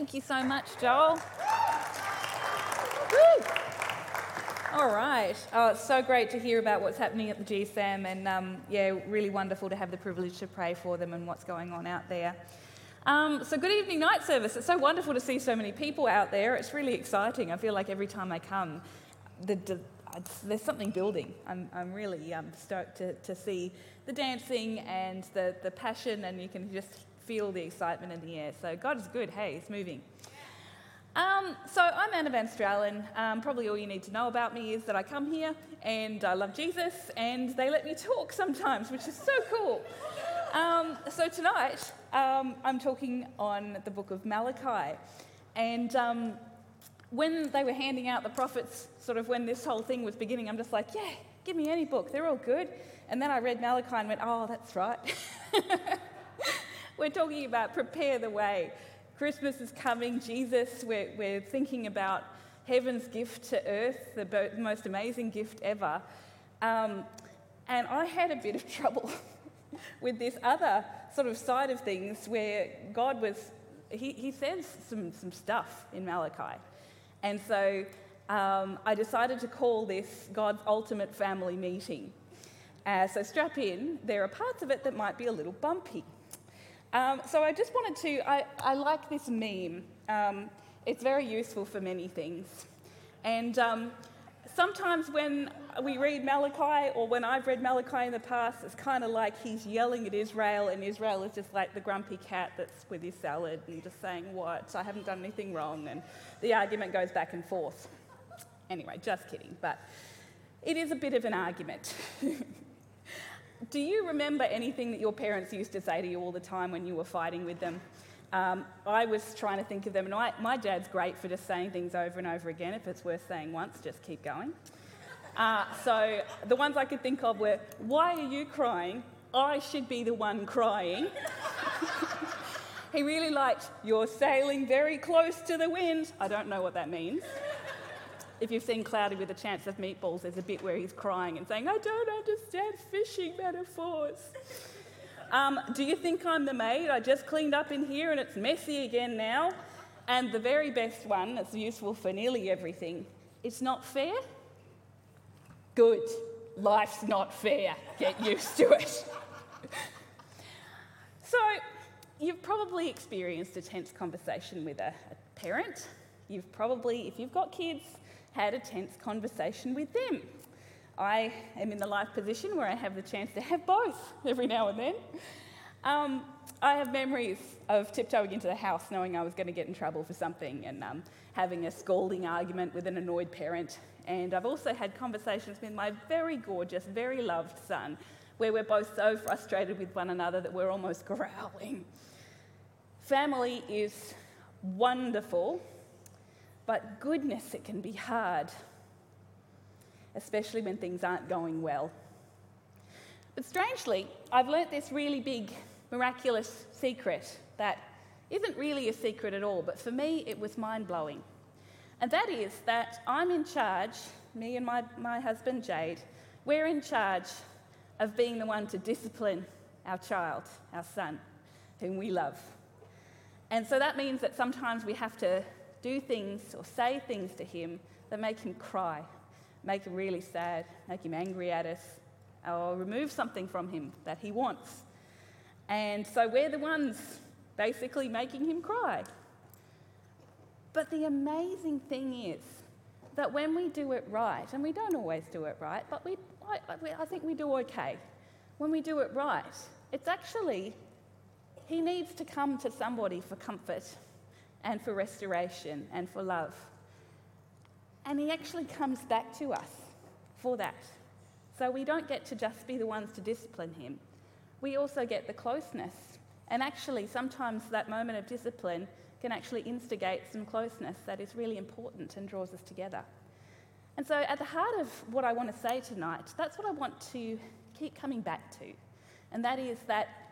Thank you so much, Joel. Woo! All right. Oh, it's so great to hear about what's happening at the GSAM, and um, yeah, really wonderful to have the privilege to pray for them and what's going on out there. Um, so, good evening, night service. It's so wonderful to see so many people out there. It's really exciting. I feel like every time I come, the, the, there's something building. I'm, I'm really um, stoked to, to see the dancing and the, the passion, and you can just feel the excitement in the air. So, God is good. Hey, it's moving. Um, so I'm Anna Van Stralen. Um, probably all you need to know about me is that I come here and I love Jesus, and they let me talk sometimes, which is so cool. Um, so tonight um, I'm talking on the book of Malachi, and um, when they were handing out the prophets, sort of when this whole thing was beginning, I'm just like, yeah, give me any book, they're all good. And then I read Malachi and went, oh, that's right. we're talking about prepare the way. Christmas is coming, Jesus, we're, we're thinking about heaven's gift to earth, the most amazing gift ever. Um, and I had a bit of trouble with this other sort of side of things where God was, he, he says some, some stuff in Malachi. And so um, I decided to call this God's ultimate family meeting. Uh, so strap in, there are parts of it that might be a little bumpy. Um, so I just wanted to, I, I like this meme. Um, it's very useful for many things. And um, sometimes when we read Malachi, or when I've read Malachi in the past, it's kind of like he's yelling at Israel, and Israel is just like the grumpy cat that's with his salad and just saying, What? I haven't done anything wrong. And the argument goes back and forth. Anyway, just kidding. But it is a bit of an argument. Do you remember anything that your parents used to say to you all the time when you were fighting with them? Um, I was trying to think of them, and I, my dad's great for just saying things over and over again. If it's worth saying once, just keep going. Uh, so the ones I could think of were, Why are you crying? I should be the one crying. he really liked, You're sailing very close to the wind. I don't know what that means if you've seen Cloudy with a Chance of Meatballs, there's a bit where he's crying and saying, I don't understand fishing metaphors. Um, do you think I'm the maid? I just cleaned up in here and it's messy again now. And the very best one that's useful for nearly everything it's not fair? Good. Life's not fair. Get used to it. so, you've probably experienced a tense conversation with a, a parent. You've probably, if you've got kids, had a tense conversation with them. I am in the life position where I have the chance to have both every now and then. Um, I have memories of tiptoeing into the house knowing I was going to get in trouble for something and um, having a scolding argument with an annoyed parent. And I've also had conversations with my very gorgeous, very loved son where we're both so frustrated with one another that we're almost growling. Family is wonderful but goodness, it can be hard, especially when things aren't going well. But strangely, I've learnt this really big, miraculous secret that isn't really a secret at all, but for me, it was mind blowing. And that is that I'm in charge, me and my, my husband Jade, we're in charge of being the one to discipline our child, our son, whom we love. And so that means that sometimes we have to do things or say things to him that make him cry, make him really sad, make him angry at us, or remove something from him that he wants. And so we're the ones basically making him cry. But the amazing thing is that when we do it right, and we don't always do it right, but we, I, I think we do okay. When we do it right, it's actually, he needs to come to somebody for comfort and for restoration and for love. And he actually comes back to us for that. So we don't get to just be the ones to discipline him, we also get the closeness. And actually, sometimes that moment of discipline can actually instigate some closeness that is really important and draws us together. And so, at the heart of what I want to say tonight, that's what I want to keep coming back to. And that is that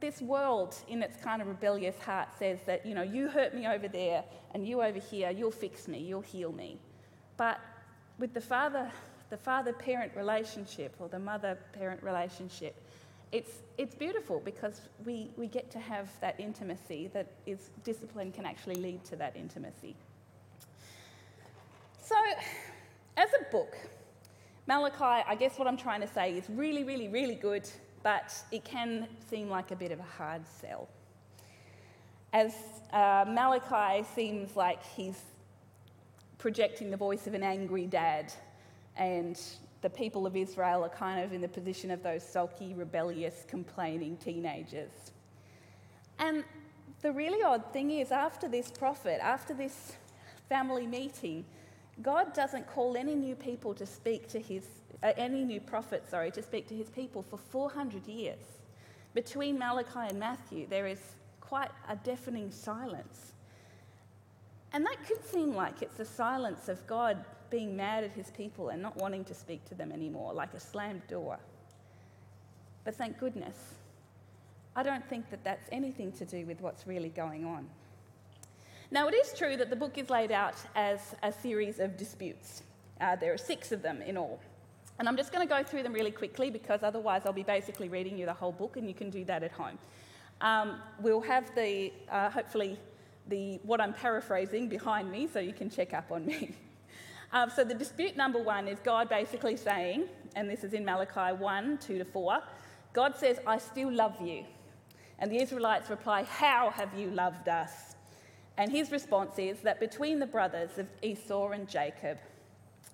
this world, in its kind of rebellious heart, says that, you know, you hurt me over there and you over here, you'll fix me, you'll heal me. But with the father, the father parent relationship or the mother parent relationship, it's, it's beautiful because we, we get to have that intimacy that is discipline can actually lead to that intimacy. So, as a book, Malachi, I guess what I'm trying to say is really, really, really good, but it can seem like a bit of a hard sell. As uh, Malachi seems like he's projecting the voice of an angry dad, and the people of Israel are kind of in the position of those sulky, rebellious, complaining teenagers. And the really odd thing is, after this prophet, after this family meeting, God doesn't call any new people to speak to his, uh, any new prophet, sorry, to speak to his people for 400 years. Between Malachi and Matthew, there is quite a deafening silence. And that could seem like it's the silence of God being mad at his people and not wanting to speak to them anymore, like a slammed door. But thank goodness, I don't think that that's anything to do with what's really going on. Now, it is true that the book is laid out as a series of disputes. Uh, there are six of them in all. And I'm just going to go through them really quickly because otherwise I'll be basically reading you the whole book and you can do that at home. Um, we'll have the, uh, hopefully, the, what I'm paraphrasing behind me so you can check up on me. Um, so the dispute number one is God basically saying, and this is in Malachi 1 2 to 4, God says, I still love you. And the Israelites reply, How have you loved us? And his response is that between the brothers of Esau and Jacob,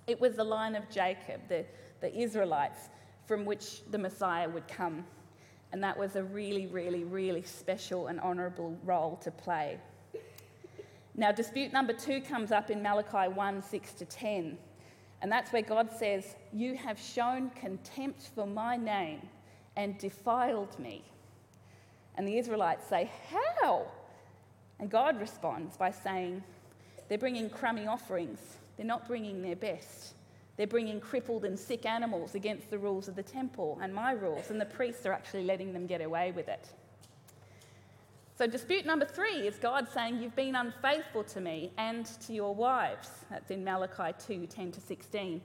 it was the line of Jacob, the, the Israelites, from which the Messiah would come. And that was a really, really, really special and honourable role to play. Now, dispute number two comes up in Malachi 1 6 to 10. And that's where God says, You have shown contempt for my name and defiled me. And the Israelites say, How? And God responds by saying, They're bringing crummy offerings, they're not bringing their best. They're bringing crippled and sick animals against the rules of the temple and my rules, and the priests are actually letting them get away with it. So, dispute number three is God saying, You've been unfaithful to me and to your wives. That's in Malachi 2 10 to 16.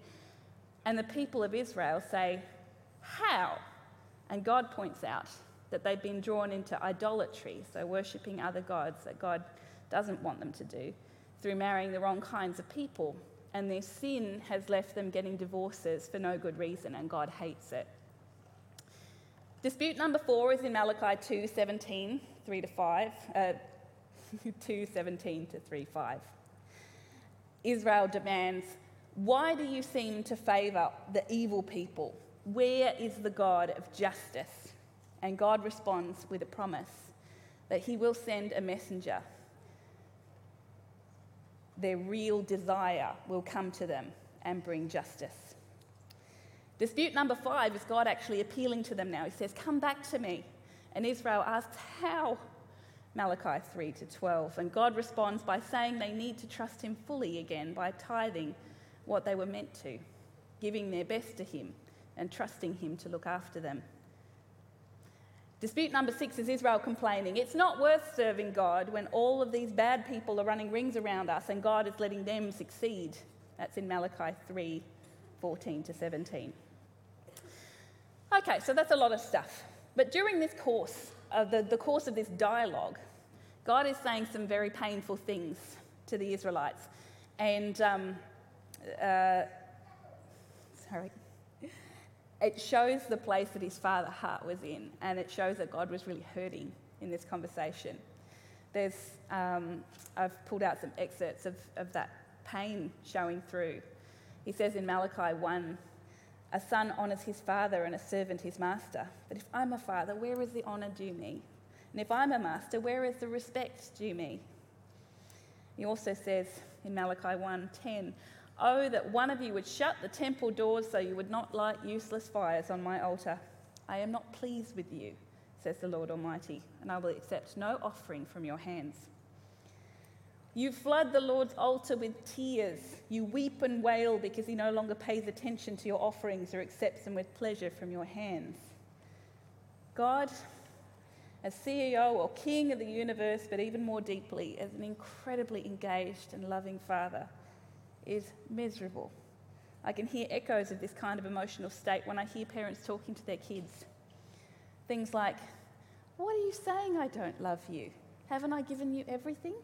And the people of Israel say, How? And God points out, that they've been drawn into idolatry, so worshipping other gods that God doesn't want them to do, through marrying the wrong kinds of people. And their sin has left them getting divorces for no good reason, and God hates it. Dispute number four is in Malachi 2 17, 3 to 5, uh, 2 17 to 3 5. Israel demands, Why do you seem to favour the evil people? Where is the God of justice? And God responds with a promise that He will send a messenger. Their real desire will come to them and bring justice. Dispute number five is God actually appealing to them now. He says, Come back to me. And Israel asks, How? Malachi 3 to 12. And God responds by saying they need to trust Him fully again by tithing what they were meant to, giving their best to Him, and trusting Him to look after them. Dispute number six is Israel complaining. It's not worth serving God when all of these bad people are running rings around us and God is letting them succeed. That's in Malachi 3 14 to 17. Okay, so that's a lot of stuff. But during this course, uh, the, the course of this dialogue, God is saying some very painful things to the Israelites. And, um, uh, sorry it shows the place that his father heart was in, and it shows that God was really hurting in this conversation. There's, um, I've pulled out some excerpts of, of that pain showing through. He says in Malachi 1 A son honours his father and a servant his master. But if I'm a father, where is the honour due me? And if I'm a master, where is the respect due me? He also says in Malachi 1:10, Oh, that one of you would shut the temple doors so you would not light useless fires on my altar. I am not pleased with you, says the Lord Almighty, and I will accept no offering from your hands. You flood the Lord's altar with tears. You weep and wail because he no longer pays attention to your offerings or accepts them with pleasure from your hands. God, as CEO or King of the universe, but even more deeply, as an incredibly engaged and loving Father, is miserable. I can hear echoes of this kind of emotional state when I hear parents talking to their kids. Things like, What are you saying I don't love you? Haven't I given you everything?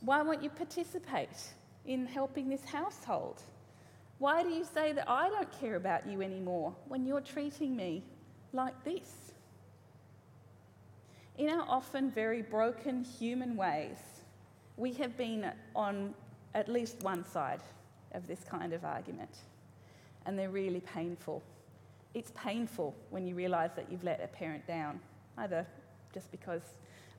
Why won't you participate in helping this household? Why do you say that I don't care about you anymore when you're treating me like this? In our often very broken human ways, we have been on at least one side of this kind of argument, and they're really painful. It's painful when you realise that you've let a parent down, either just because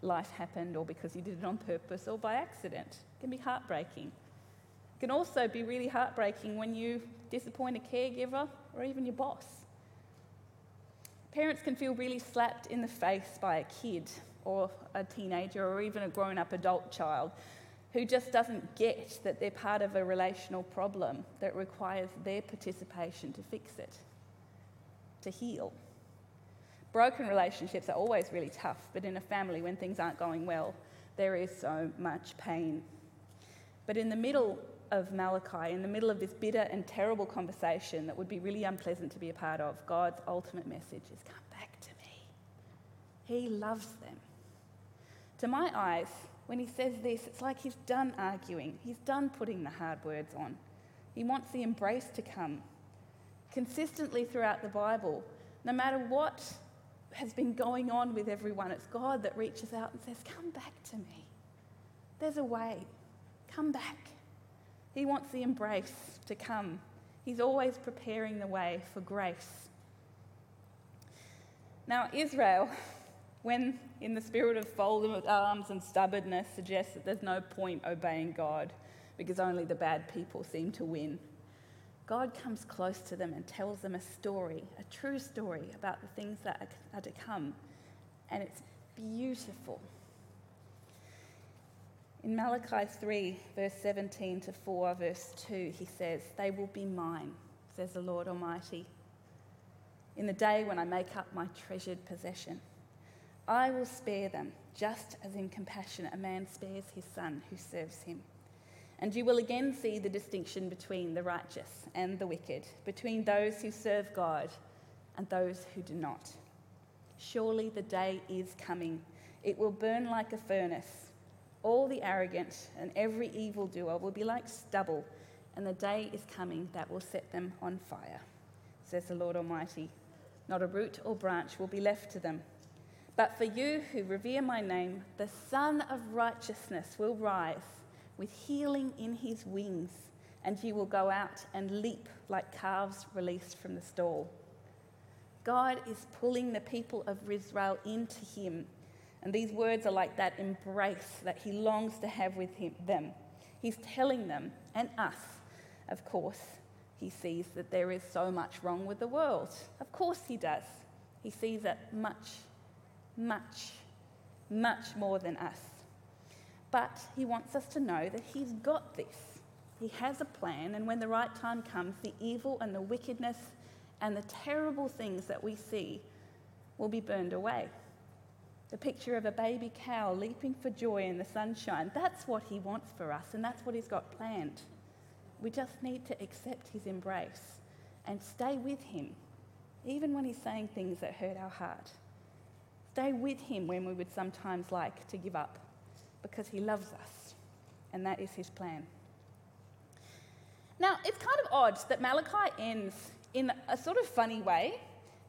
life happened or because you did it on purpose or by accident. It can be heartbreaking. It can also be really heartbreaking when you disappoint a caregiver or even your boss. Parents can feel really slapped in the face by a kid or a teenager or even a grown up adult child who just doesn't get that they're part of a relational problem that requires their participation to fix it, to heal. Broken relationships are always really tough, but in a family, when things aren't going well, there is so much pain. But in the middle of Malachi, in the middle of this bitter and terrible conversation that would be really unpleasant to be a part of, God's ultimate message is come back to me. He loves them. To my eyes, when he says this, it's like he's done arguing, he's done putting the hard words on. He wants the embrace to come. Consistently throughout the Bible, no matter what has been going on with everyone, it's God that reaches out and says, Come back to me. There's a way. Come back. He wants the embrace to come. He's always preparing the way for grace. Now, Israel when, in the spirit of folded arms and stubbornness, suggests that there's no point obeying God because only the bad people seem to win. God comes close to them and tells them a story, a true story about the things that are to come. And it's beautiful. In Malachi 3, verse 17 to 4, verse 2, he says, They will be mine, says the Lord Almighty, in the day when I make up my treasured possession. I will spare them, just as in compassion a man spares his son who serves him. And you will again see the distinction between the righteous and the wicked, between those who serve God and those who do not. Surely the day is coming. It will burn like a furnace. All the arrogant and every evildoer will be like stubble, and the day is coming that will set them on fire, says the Lord Almighty. Not a root or branch will be left to them but for you who revere my name, the Sun of Righteousness will rise with healing in his wings, and you will go out and leap like calves released from the stall. God is pulling the people of Israel into him, and these words are like that embrace that he longs to have with him, them. He's telling them, and us, of course, he sees that there is so much wrong with the world. Of course, he does. He sees it much much, much more than us. But he wants us to know that he's got this. He has a plan, and when the right time comes, the evil and the wickedness and the terrible things that we see will be burned away. The picture of a baby cow leaping for joy in the sunshine, that's what he wants for us, and that's what he's got planned. We just need to accept his embrace and stay with him, even when he's saying things that hurt our heart. Stay with Him when we would sometimes like to give up because He loves us, and that is His plan. Now, it's kind of odd that Malachi ends in a sort of funny way.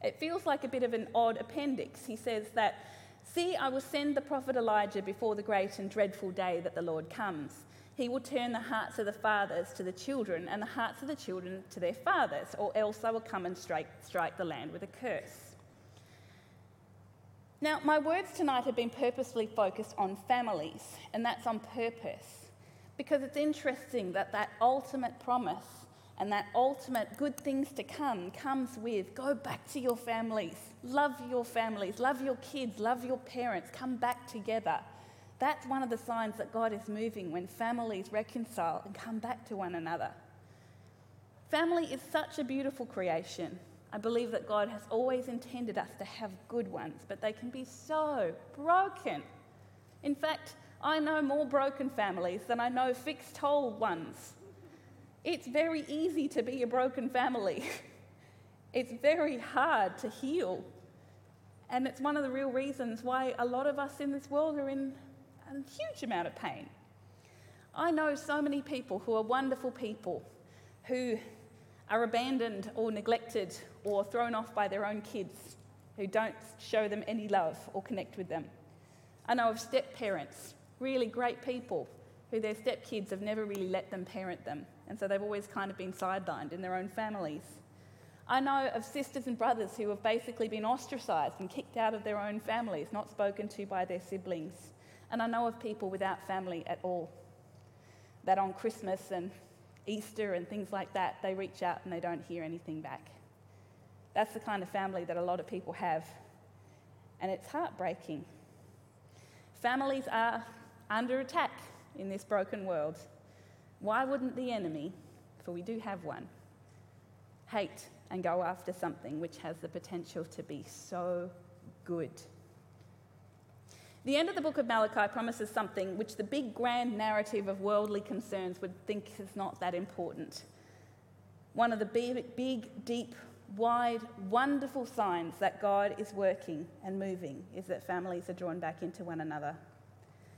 It feels like a bit of an odd appendix. He says that, See, I will send the prophet Elijah before the great and dreadful day that the Lord comes. He will turn the hearts of the fathers to the children and the hearts of the children to their fathers, or else I will come and strike, strike the land with a curse. Now, my words tonight have been purposely focused on families, and that's on purpose, because it's interesting that that ultimate promise and that ultimate good things to come comes with go back to your families, love your families, love your kids, love your parents, come back together. That's one of the signs that God is moving when families reconcile and come back to one another. Family is such a beautiful creation. I believe that God has always intended us to have good ones, but they can be so broken. In fact, I know more broken families than I know fixed whole ones. It's very easy to be a broken family. It's very hard to heal. And it's one of the real reasons why a lot of us in this world are in a huge amount of pain. I know so many people who are wonderful people who are abandoned or neglected or thrown off by their own kids who don't show them any love or connect with them. I know of step parents, really great people, who their stepkids have never really let them parent them, and so they've always kind of been sidelined in their own families. I know of sisters and brothers who have basically been ostracised and kicked out of their own families, not spoken to by their siblings. And I know of people without family at all. That on Christmas and Easter and things like that, they reach out and they don't hear anything back. That's the kind of family that a lot of people have. And it's heartbreaking. Families are under attack in this broken world. Why wouldn't the enemy, for we do have one, hate and go after something which has the potential to be so good? The end of the book of Malachi promises something which the big grand narrative of worldly concerns would think is not that important. One of the big, big, deep, wide, wonderful signs that God is working and moving is that families are drawn back into one another.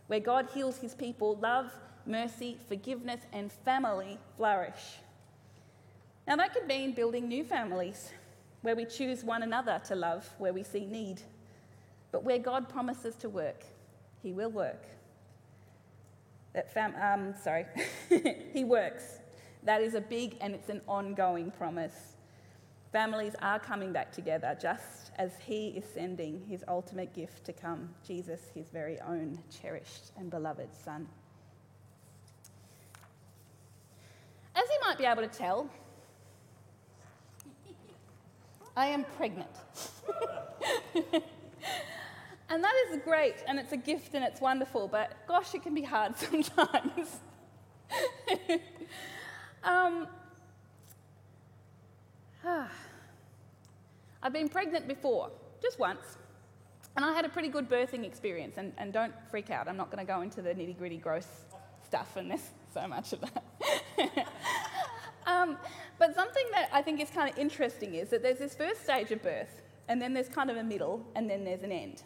Where God heals his people, love, mercy, forgiveness, and family flourish. Now, that could mean building new families where we choose one another to love where we see need. But where God promises to work, he will work. That fam- um, sorry, he works. That is a big and it's an ongoing promise. Families are coming back together just as he is sending his ultimate gift to come Jesus, his very own cherished and beloved Son. As you might be able to tell, I am pregnant. and that is great, and it's a gift and it's wonderful, but gosh, it can be hard sometimes. um, I've been pregnant before, just once, and I had a pretty good birthing experience. And, and don't freak out, I'm not going to go into the nitty gritty gross stuff, and there's so much of that. um, but something that I think is kind of interesting is that there's this first stage of birth, and then there's kind of a middle, and then there's an end.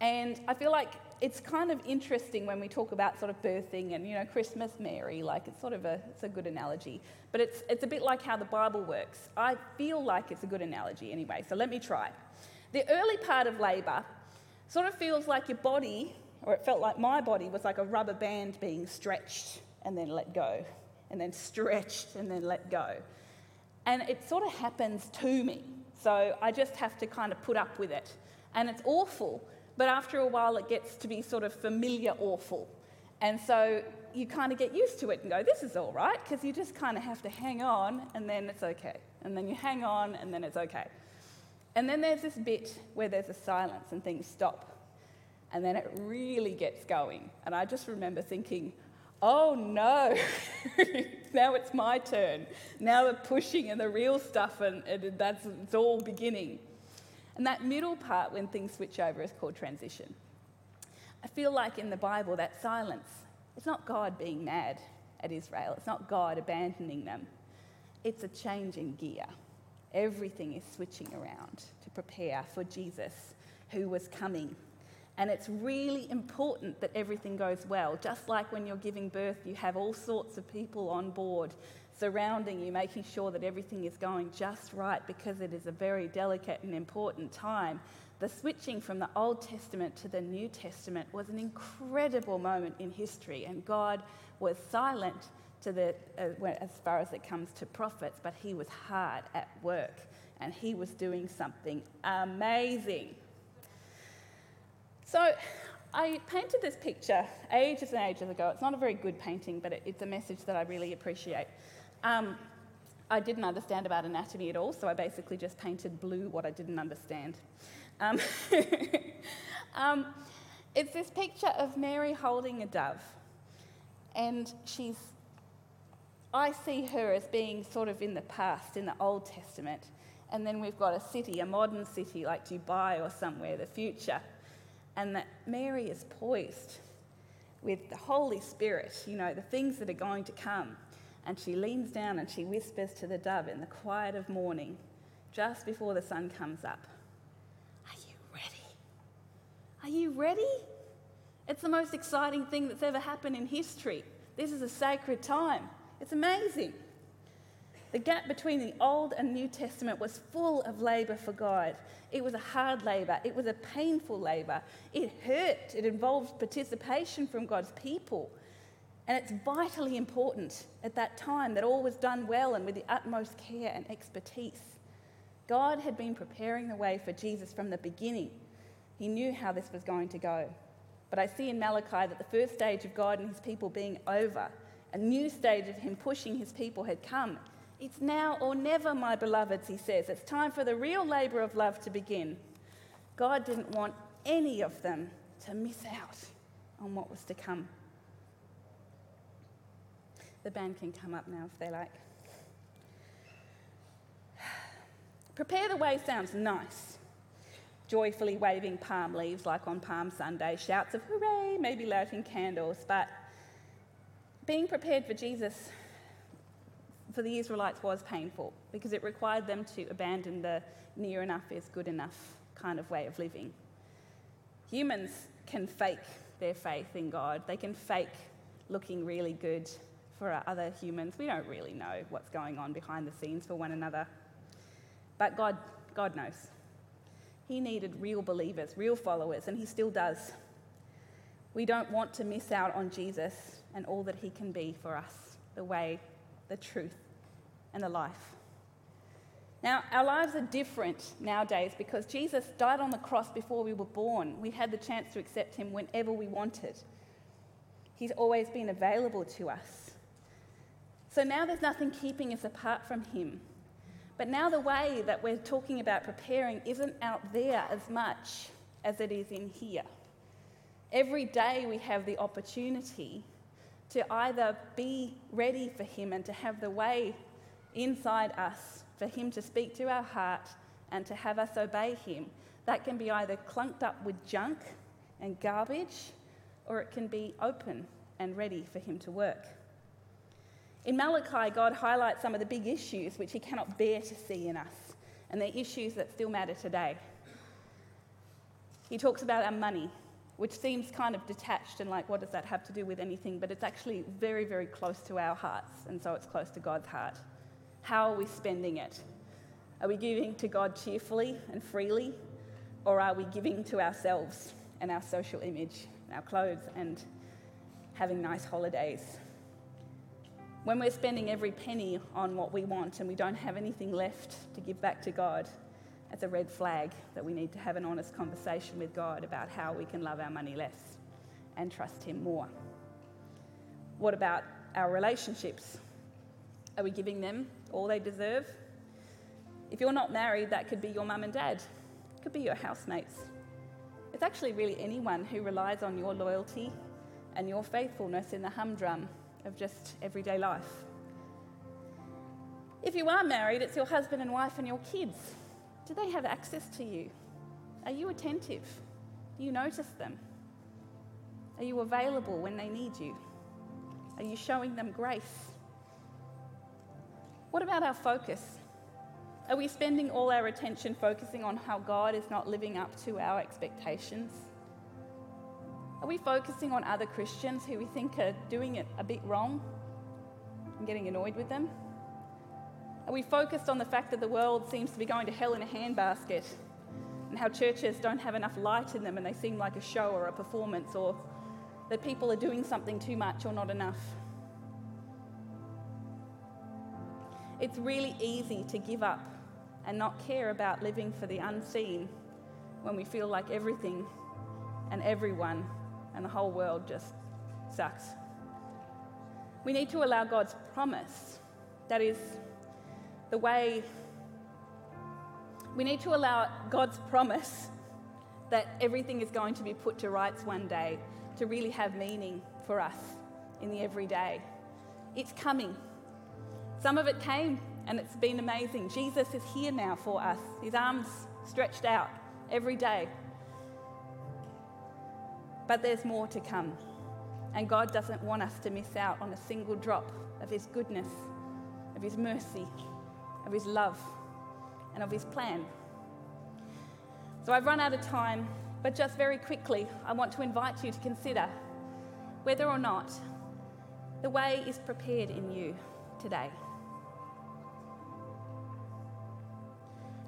And I feel like it's kind of interesting when we talk about sort of birthing and, you know, Christmas Mary, like it's sort of a, it's a good analogy. But it's, it's a bit like how the Bible works. I feel like it's a good analogy anyway, so let me try. The early part of labour sort of feels like your body, or it felt like my body, was like a rubber band being stretched and then let go, and then stretched and then let go. And it sort of happens to me. So I just have to kind of put up with it. And it's awful but after a while, it gets to be sort of familiar awful. And so you kind of get used to it and go, this is all right, because you just kind of have to hang on and then it's okay. And then you hang on and then it's okay. And then there's this bit where there's a silence and things stop. And then it really gets going. And I just remember thinking, oh no, now it's my turn. Now the pushing and the real stuff, and, that's it's all beginning. And that middle part, when things switch over, is called transition. I feel like in the Bible, that silence, it's not God being mad at Israel, it's not God abandoning them. It's a change in gear. Everything is switching around to prepare for Jesus who was coming. And it's really important that everything goes well. Just like when you're giving birth, you have all sorts of people on board surrounding you, making sure that everything is going just right because it is a very delicate and important time. The switching from the Old Testament to the New Testament was an incredible moment in history, and God was silent to the, uh, as far as it comes to prophets, but He was hard at work and He was doing something amazing. So, I painted this picture ages and ages ago. It's not a very good painting, but it, it's a message that I really appreciate. Um, I didn't understand about anatomy at all, so I basically just painted blue what I didn't understand. Um, um, it's this picture of Mary holding a dove, and she's. I see her as being sort of in the past, in the Old Testament, and then we've got a city, a modern city like Dubai or somewhere, the future, and that Mary is poised with the Holy Spirit, you know, the things that are going to come and she leans down and she whispers to the dove in the quiet of morning, just before the sun comes up, Are you ready? Are you ready? It's the most exciting thing that's ever happened in history. This is a sacred time. It's amazing. The gap between the Old and New Testament was full of labour for God. It was a hard labour, it was a painful labour. It hurt, it involved participation from God's people. And it's vitally important at that time that all was done well and with the utmost care and expertise. God had been preparing the way for Jesus from the beginning. He knew how this was going to go. But I see in Malachi that the first stage of God and his people being over, a new stage of him pushing his people had come. It's now or never, my beloveds, he says. It's time for the real labour of love to begin. God didn't want any of them to miss out on what was to come. The band can come up now if they like. Prepare the way sounds nice. Joyfully waving palm leaves like on Palm Sunday, shouts of hooray, maybe lighting candles, but being prepared for Jesus for the Israelites was painful because it required them to abandon the near enough is good enough kind of way of living. Humans can fake their faith in God, they can fake looking really good for our other humans. We don't really know what's going on behind the scenes for one another. But God, God knows. He needed real believers, real followers, and He still does. We don't want to miss out on Jesus and all that He can be for us the way, the truth, and the life. Now, our lives are different nowadays because Jesus died on the cross before we were born. We had the chance to accept Him whenever we wanted. He's always been available to us. So now there's nothing keeping us apart from Him. But now the way that we're talking about preparing isn't out there as much as it is in here. Every day we have the opportunity to either be ready for Him and to have the way inside us for Him to speak to our heart and to have us obey Him. That can be either clunked up with junk and garbage, or it can be open and ready for Him to work. In Malachi, God highlights some of the big issues which He cannot bear to see in us, and they're issues that still matter today. He talks about our money, which seems kind of detached and like, what does that have to do with anything? But it's actually very, very close to our hearts, and so it's close to God's heart. How are we spending it? Are we giving to God cheerfully and freely, or are we giving to ourselves and our social image, and our clothes, and having nice holidays? When we're spending every penny on what we want and we don't have anything left to give back to God, that's a red flag that we need to have an honest conversation with God about how we can love our money less and trust Him more. What about our relationships? Are we giving them all they deserve? If you're not married, that could be your mum and dad, it could be your housemates. It's actually really anyone who relies on your loyalty and your faithfulness in the humdrum of just everyday life. If you are married, it's your husband and wife and your kids. Do they have access to you? Are you attentive? Do you notice them? Are you available when they need you? Are you showing them grace? What about our focus? Are we spending all our attention focusing on how God is not living up to our expectations? Are we focusing on other Christians who we think are doing it a bit wrong and getting annoyed with them? Are we focused on the fact that the world seems to be going to hell in a handbasket and how churches don't have enough light in them and they seem like a show or a performance or that people are doing something too much or not enough? It's really easy to give up and not care about living for the unseen when we feel like everything and everyone and the whole world just sucks. We need to allow God's promise, that is, the way, we need to allow God's promise that everything is going to be put to rights one day to really have meaning for us in the everyday. It's coming. Some of it came and it's been amazing. Jesus is here now for us, his arms stretched out every day. But there's more to come. And God doesn't want us to miss out on a single drop of his goodness, of his mercy, of his love, and of his plan. So I've run out of time, But just very quickly, I want to invite you to consider whether or not the way is prepared in you today.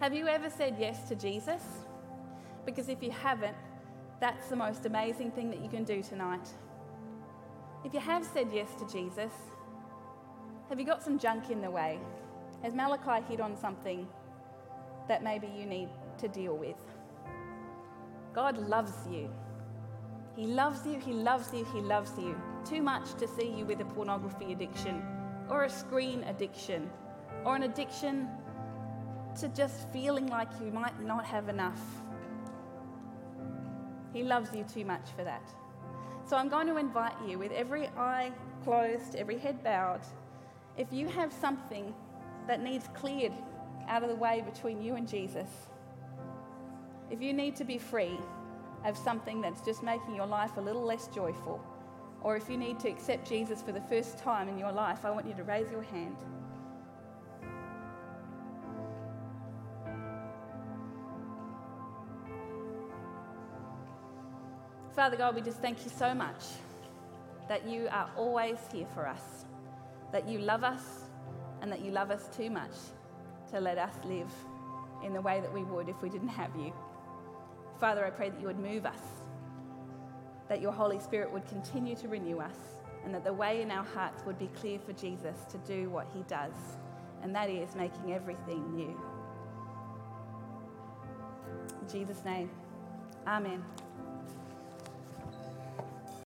Have you ever said yes to Jesus? Because if you haven't, that's the most amazing thing that you can do tonight. If you have said yes to Jesus, have you got some junk in the way? Has Malachi hit on something that maybe you need to deal with? God loves you. He loves you, He loves you, He loves you. Too much to see you with a pornography addiction or a screen addiction or an addiction to just feeling like you might not have enough. He loves you too much for that. So I'm going to invite you, with every eye closed, every head bowed, if you have something that needs cleared out of the way between you and Jesus, if you need to be free of something that's just making your life a little less joyful, or if you need to accept Jesus for the first time in your life, I want you to raise your hand. Father God, we just thank you so much that you are always here for us, that you love us, and that you love us too much to let us live in the way that we would if we didn't have you. Father, I pray that you would move us, that your Holy Spirit would continue to renew us, and that the way in our hearts would be clear for Jesus to do what he does, and that is making everything new. In Jesus' name, amen.